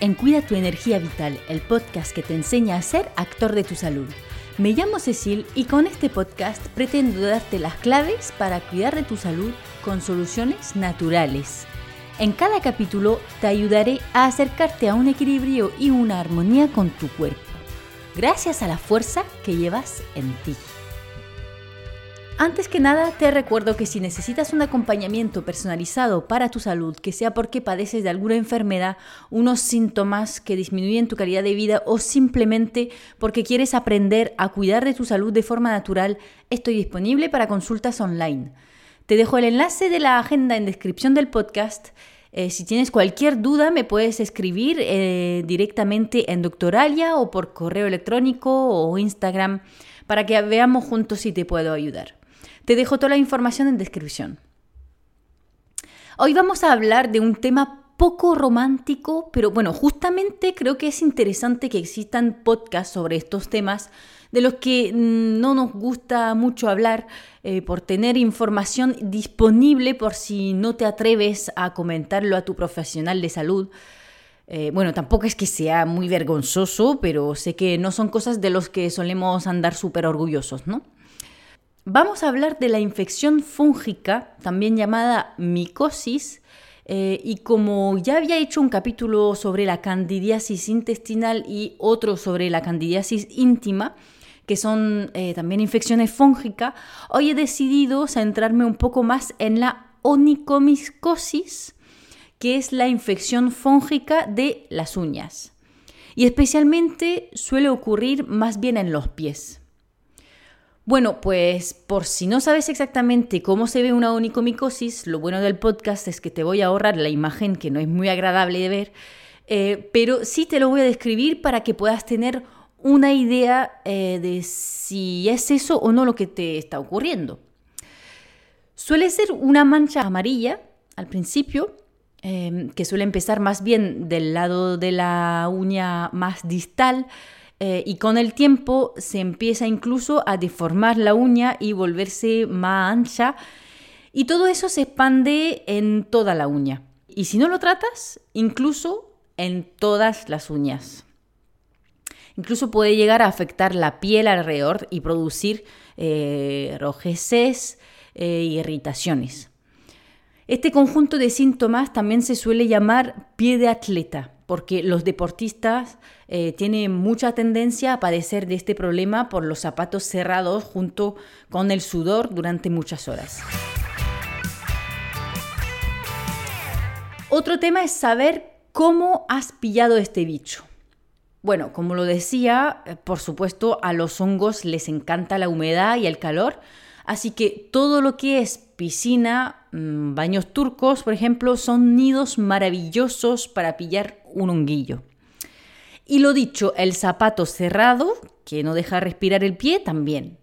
En Cuida tu energía vital, el podcast que te enseña a ser actor de tu salud. Me llamo Cecil y con este podcast pretendo darte las claves para cuidar de tu salud con soluciones naturales. En cada capítulo te ayudaré a acercarte a un equilibrio y una armonía con tu cuerpo, gracias a la fuerza que llevas en ti. Antes que nada, te recuerdo que si necesitas un acompañamiento personalizado para tu salud, que sea porque padeces de alguna enfermedad, unos síntomas que disminuyen tu calidad de vida o simplemente porque quieres aprender a cuidar de tu salud de forma natural, estoy disponible para consultas online. Te dejo el enlace de la agenda en descripción del podcast. Eh, si tienes cualquier duda, me puedes escribir eh, directamente en Doctoralia o por correo electrónico o Instagram para que veamos juntos si te puedo ayudar. Te dejo toda la información en descripción. Hoy vamos a hablar de un tema poco romántico, pero bueno, justamente creo que es interesante que existan podcasts sobre estos temas de los que mm, no nos gusta mucho hablar eh, por tener información disponible por si no te atreves a comentarlo a tu profesional de salud. Eh, bueno, tampoco es que sea muy vergonzoso, pero sé que no son cosas de los que solemos andar súper orgullosos, ¿no? Vamos a hablar de la infección fúngica, también llamada micosis, eh, y como ya había hecho un capítulo sobre la candidiasis intestinal y otro sobre la candidiasis íntima, que son eh, también infecciones fúngicas, hoy he decidido centrarme un poco más en la onicomicosis, que es la infección fúngica de las uñas. Y especialmente suele ocurrir más bien en los pies. Bueno, pues por si no sabes exactamente cómo se ve una onicomicosis, lo bueno del podcast es que te voy a ahorrar la imagen que no es muy agradable de ver, eh, pero sí te lo voy a describir para que puedas tener una idea eh, de si es eso o no lo que te está ocurriendo. Suele ser una mancha amarilla al principio, eh, que suele empezar más bien del lado de la uña más distal, eh, y con el tiempo se empieza incluso a deformar la uña y volverse más ancha y todo eso se expande en toda la uña. Y si no lo tratas, incluso en todas las uñas. Incluso puede llegar a afectar la piel alrededor y producir eh, rojeces e irritaciones. Este conjunto de síntomas también se suele llamar pie de atleta porque los deportistas eh, tienen mucha tendencia a padecer de este problema por los zapatos cerrados junto con el sudor durante muchas horas. Otro tema es saber cómo has pillado este bicho. Bueno, como lo decía, eh, por supuesto a los hongos les encanta la humedad y el calor, así que todo lo que es piscina, mm, baños turcos, por ejemplo, son nidos maravillosos para pillar un honguillo. Y lo dicho, el zapato cerrado, que no deja respirar el pie, también.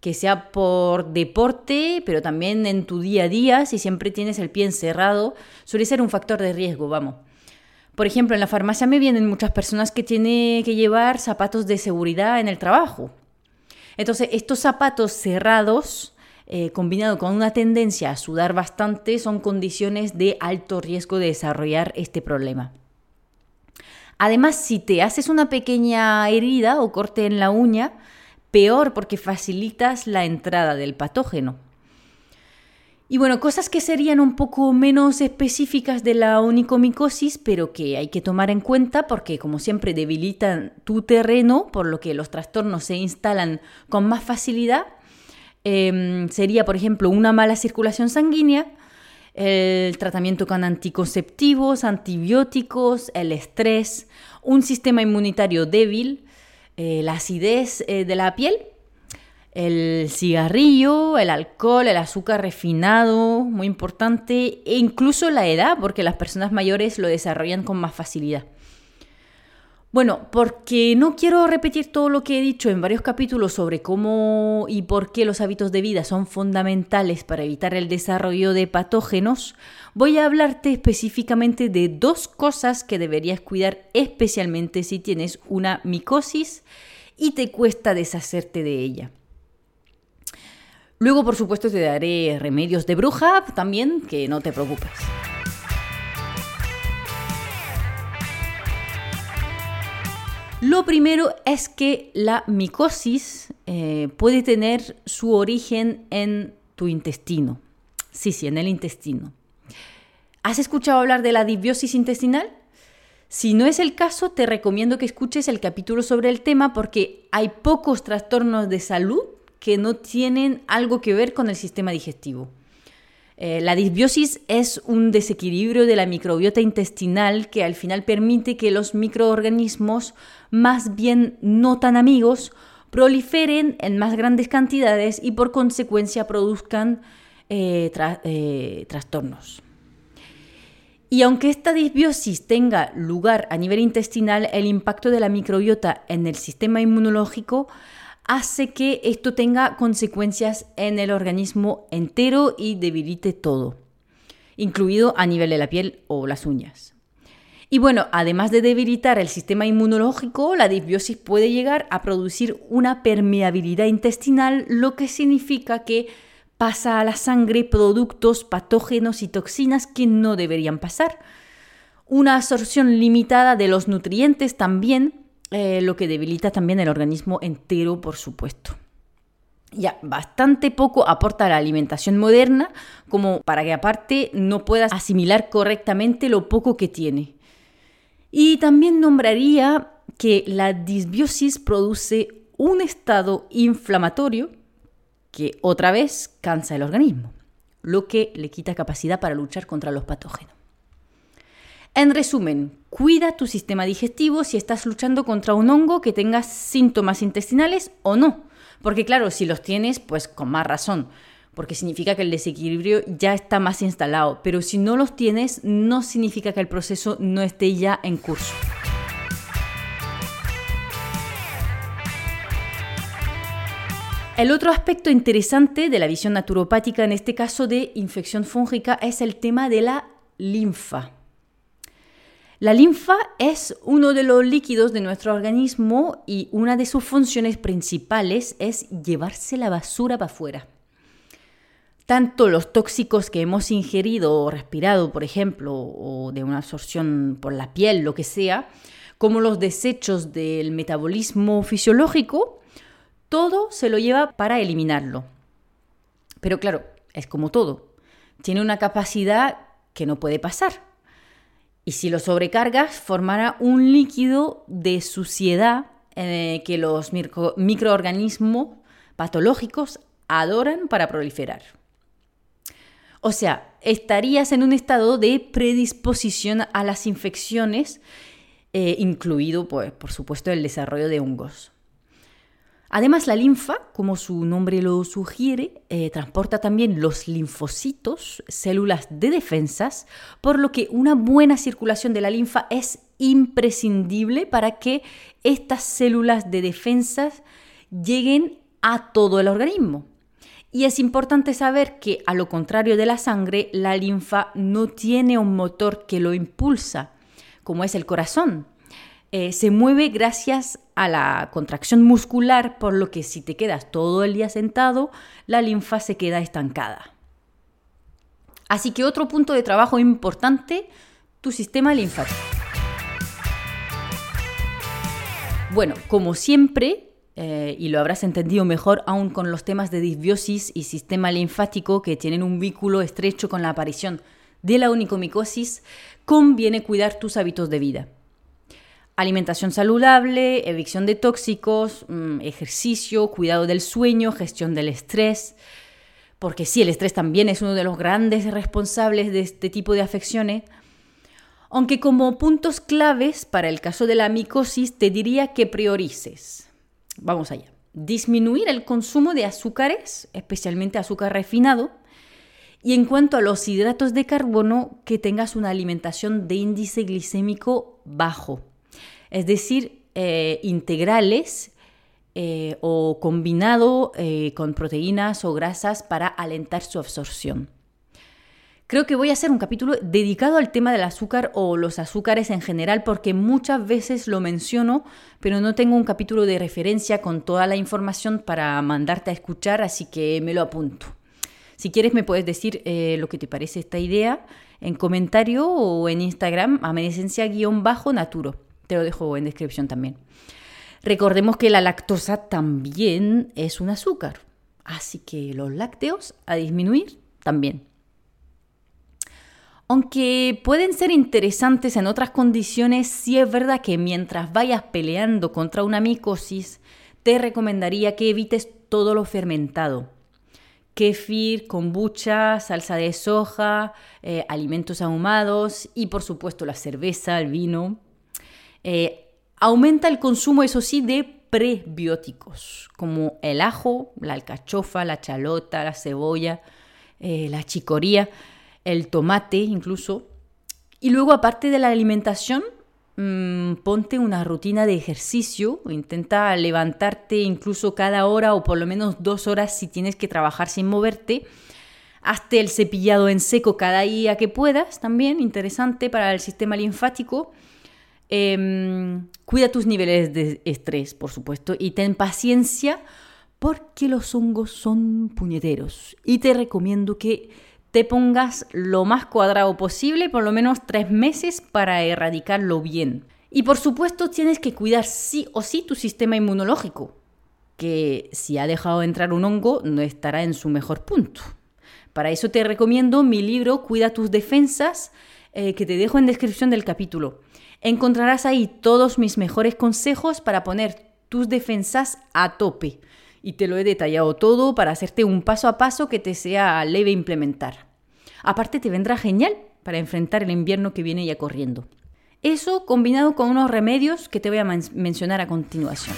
Que sea por deporte, pero también en tu día a día, si siempre tienes el pie encerrado, suele ser un factor de riesgo, vamos. Por ejemplo, en la farmacia me vienen muchas personas que tienen que llevar zapatos de seguridad en el trabajo. Entonces, estos zapatos cerrados, eh, combinado con una tendencia a sudar bastante, son condiciones de alto riesgo de desarrollar este problema. Además, si te haces una pequeña herida o corte en la uña, peor porque facilitas la entrada del patógeno. Y bueno, cosas que serían un poco menos específicas de la onicomicosis, pero que hay que tomar en cuenta porque como siempre debilitan tu terreno, por lo que los trastornos se instalan con más facilidad, em, sería por ejemplo una mala circulación sanguínea, el tratamiento con anticonceptivos, antibióticos, el estrés, un sistema inmunitario débil, eh, la acidez eh, de la piel, el cigarrillo, el alcohol, el azúcar refinado, muy importante, e incluso la edad, porque las personas mayores lo desarrollan con más facilidad. Bueno, porque no quiero repetir todo lo que he dicho en varios capítulos sobre cómo y por qué los hábitos de vida son fundamentales para evitar el desarrollo de patógenos, voy a hablarte específicamente de dos cosas que deberías cuidar especialmente si tienes una micosis y te cuesta deshacerte de ella. Luego, por supuesto, te daré remedios de bruja también, que no te preocupes. Lo primero es que la micosis eh, puede tener su origen en tu intestino. Sí, sí, en el intestino. ¿Has escuchado hablar de la disbiosis intestinal? Si no es el caso, te recomiendo que escuches el capítulo sobre el tema porque hay pocos trastornos de salud que no tienen algo que ver con el sistema digestivo. Eh, la disbiosis es un desequilibrio de la microbiota intestinal que al final permite que los microorganismos, más bien no tan amigos, proliferen en más grandes cantidades y por consecuencia produzcan eh, eh, trastornos. Y aunque esta disbiosis tenga lugar a nivel intestinal, el impacto de la microbiota en el sistema inmunológico hace que esto tenga consecuencias en el organismo entero y debilite todo, incluido a nivel de la piel o las uñas. Y bueno, además de debilitar el sistema inmunológico, la disbiosis puede llegar a producir una permeabilidad intestinal, lo que significa que pasa a la sangre productos patógenos y toxinas que no deberían pasar. Una absorción limitada de los nutrientes también eh, lo que debilita también el organismo entero, por supuesto. Ya, bastante poco aporta la alimentación moderna como para que aparte no puedas asimilar correctamente lo poco que tiene. Y también nombraría que la disbiosis produce un estado inflamatorio que otra vez cansa el organismo, lo que le quita capacidad para luchar contra los patógenos. En resumen, cuida tu sistema digestivo si estás luchando contra un hongo que tenga síntomas intestinales o no. Porque claro, si los tienes, pues con más razón, porque significa que el desequilibrio ya está más instalado. Pero si no los tienes, no significa que el proceso no esté ya en curso. El otro aspecto interesante de la visión naturopática en este caso de infección fúngica es el tema de la linfa. La linfa es uno de los líquidos de nuestro organismo y una de sus funciones principales es llevarse la basura para afuera. Tanto los tóxicos que hemos ingerido o respirado, por ejemplo, o de una absorción por la piel, lo que sea, como los desechos del metabolismo fisiológico, todo se lo lleva para eliminarlo. Pero claro, es como todo. Tiene una capacidad que no puede pasar. Y si lo sobrecargas, formará un líquido de suciedad que los microorganismos patológicos adoran para proliferar. O sea, estarías en un estado de predisposición a las infecciones, eh, incluido, pues, por supuesto, el desarrollo de hongos. Además, la linfa, como su nombre lo sugiere, eh, transporta también los linfocitos, células de defensas, por lo que una buena circulación de la linfa es imprescindible para que estas células de defensas lleguen a todo el organismo. Y es importante saber que, a lo contrario de la sangre, la linfa no tiene un motor que lo impulsa, como es el corazón. Eh, se mueve gracias a la contracción muscular, por lo que si te quedas todo el día sentado, la linfa se queda estancada. Así que otro punto de trabajo importante, tu sistema linfático. Bueno, como siempre, eh, y lo habrás entendido mejor aún con los temas de disbiosis y sistema linfático que tienen un vínculo estrecho con la aparición de la onicomicosis, conviene cuidar tus hábitos de vida alimentación saludable, evicción de tóxicos, mm, ejercicio, cuidado del sueño, gestión del estrés. Porque sí, el estrés también es uno de los grandes responsables de este tipo de afecciones. Aunque como puntos claves para el caso de la micosis te diría que priorices. Vamos allá. Disminuir el consumo de azúcares, especialmente azúcar refinado. Y en cuanto a los hidratos de carbono, que tengas una alimentación de índice glicémico bajo es decir, eh, integrales eh, o combinado eh, con proteínas o grasas para alentar su absorción. Creo que voy a hacer un capítulo dedicado al tema del azúcar o los azúcares en general porque muchas veces lo menciono, pero no tengo un capítulo de referencia con toda la información para mandarte a escuchar, así que me lo apunto. Si quieres me puedes decir lo que te parece esta idea en comentario o en Instagram, a naturo Te lo dejo en descripción también. Recordemos que la lactosa también es un azúcar, así que los lácteos a disminuir también. Aunque pueden ser interesantes en otras condiciones, sí es verdad que mientras vayas peleando contra una micosis, te recomendaría que evites todo lo fermentado. Kefir, kombucha, salsa de soja, eh, alimentos ahumados y por supuesto la cerveza, el vino. Eh, aumenta el consumo, eso sí, de prebióticos, como el ajo, la alcachofa, la chalota, la cebolla, eh, la chicoría el tomate incluso. Y luego, aparte de la alimentación, mm, ponte una rutina de ejercicio, intenta levantarte incluso cada hora o por lo menos dos horas si tienes que trabajar sin moverte. Hazte el cepillado en seco cada día que puedas, también interesante para el sistema linfático. Em, cuida tus niveles de estrés, por supuesto, y ten paciencia porque los hongos son puñeteros. Y te recomiendo que te pongas lo más cuadrado posible, por lo menos tres meses para erradicarlo bien. Y por supuesto tienes que cuidar sí o sí tu sistema inmunológico, que si ha dejado entrar un hongo no estará en su mejor punto. Para eso te recomiendo mi libro Cuida tus defensas, eh, que te dejo en descripción del capítulo. Encontrarás ahí todos mis mejores consejos para poner tus defensas a tope. Y te lo he detallado todo para hacerte un paso a paso que te sea leve implementar. Aparte te vendrá genial para enfrentar el invierno que viene ya corriendo. Eso combinado con unos remedios que te voy a mencionar a continuación.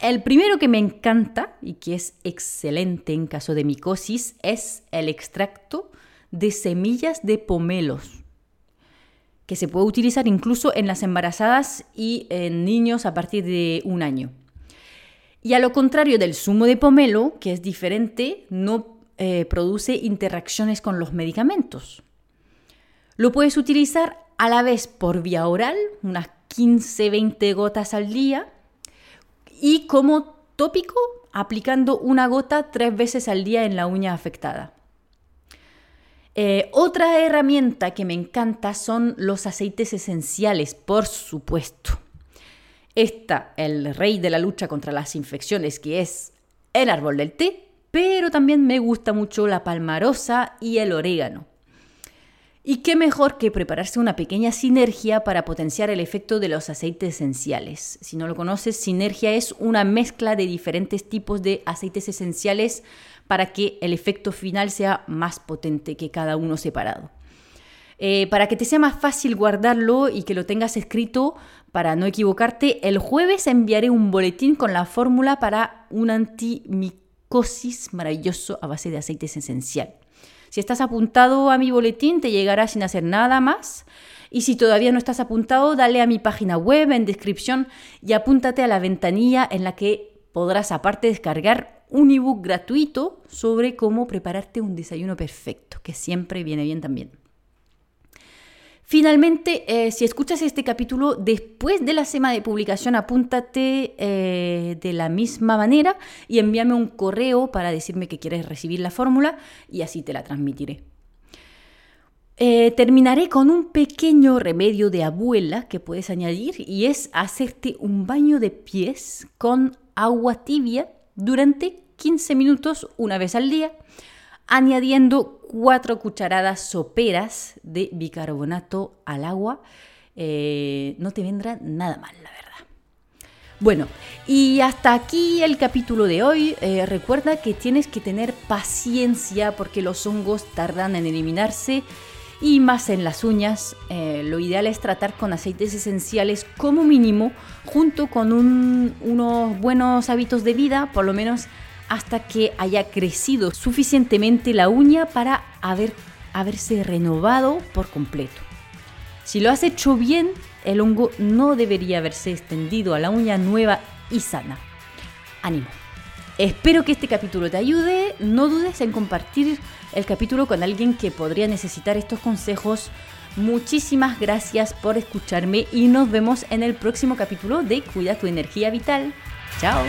El primero que me encanta y que es excelente en caso de micosis es el extracto de semillas de pomelos, que se puede utilizar incluso en las embarazadas y en niños a partir de un año. Y a lo contrario del zumo de pomelo, que es diferente, no eh, produce interacciones con los medicamentos. Lo puedes utilizar a la vez por vía oral, unas 15-20 gotas al día, y como tópico, aplicando una gota tres veces al día en la uña afectada. Eh, otra herramienta que me encanta son los aceites esenciales, por supuesto. Está el rey de la lucha contra las infecciones, que es el árbol del té, pero también me gusta mucho la palmarosa y el orégano. Y qué mejor que prepararse una pequeña sinergia para potenciar el efecto de los aceites esenciales. Si no lo conoces, sinergia es una mezcla de diferentes tipos de aceites esenciales para que el efecto final sea más potente que cada uno separado. Eh, para que te sea más fácil guardarlo y que lo tengas escrito para no equivocarte, el jueves enviaré un boletín con la fórmula para un antimicosis maravilloso a base de aceites esencial. Si estás apuntado a mi boletín, te llegará sin hacer nada más. Y si todavía no estás apuntado, dale a mi página web en descripción y apúntate a la ventanilla en la que podrás aparte descargar un ebook gratuito sobre cómo prepararte un desayuno perfecto, que siempre viene bien también. Finalmente, eh, si escuchas este capítulo después de la semana de publicación, apúntate eh, de la misma manera y envíame un correo para decirme que quieres recibir la fórmula y así te la transmitiré. Eh, terminaré con un pequeño remedio de abuela que puedes añadir y es hacerte un baño de pies con agua tibia durante 15 minutos una vez al día añadiendo cuatro cucharadas soperas de bicarbonato al agua. Eh, no te vendrá nada mal, la verdad. Bueno, y hasta aquí el capítulo de hoy. Eh, recuerda que tienes que tener paciencia porque los hongos tardan en eliminarse y más en las uñas. Eh, lo ideal es tratar con aceites esenciales como mínimo junto con unos buenos hábitos de vida, por lo menos hasta que haya crecido suficientemente la uña para haber, haberse renovado por completo. Si lo has hecho bien, el hongo no debería haberse extendido a la uña nueva y sana. Ánimo. Espero que este capítulo te ayude. No dudes en compartir el capítulo con alguien que podría necesitar estos consejos. Muchísimas gracias por escucharme y nos vemos en el próximo capítulo de Cuida tu energía vital. Chao.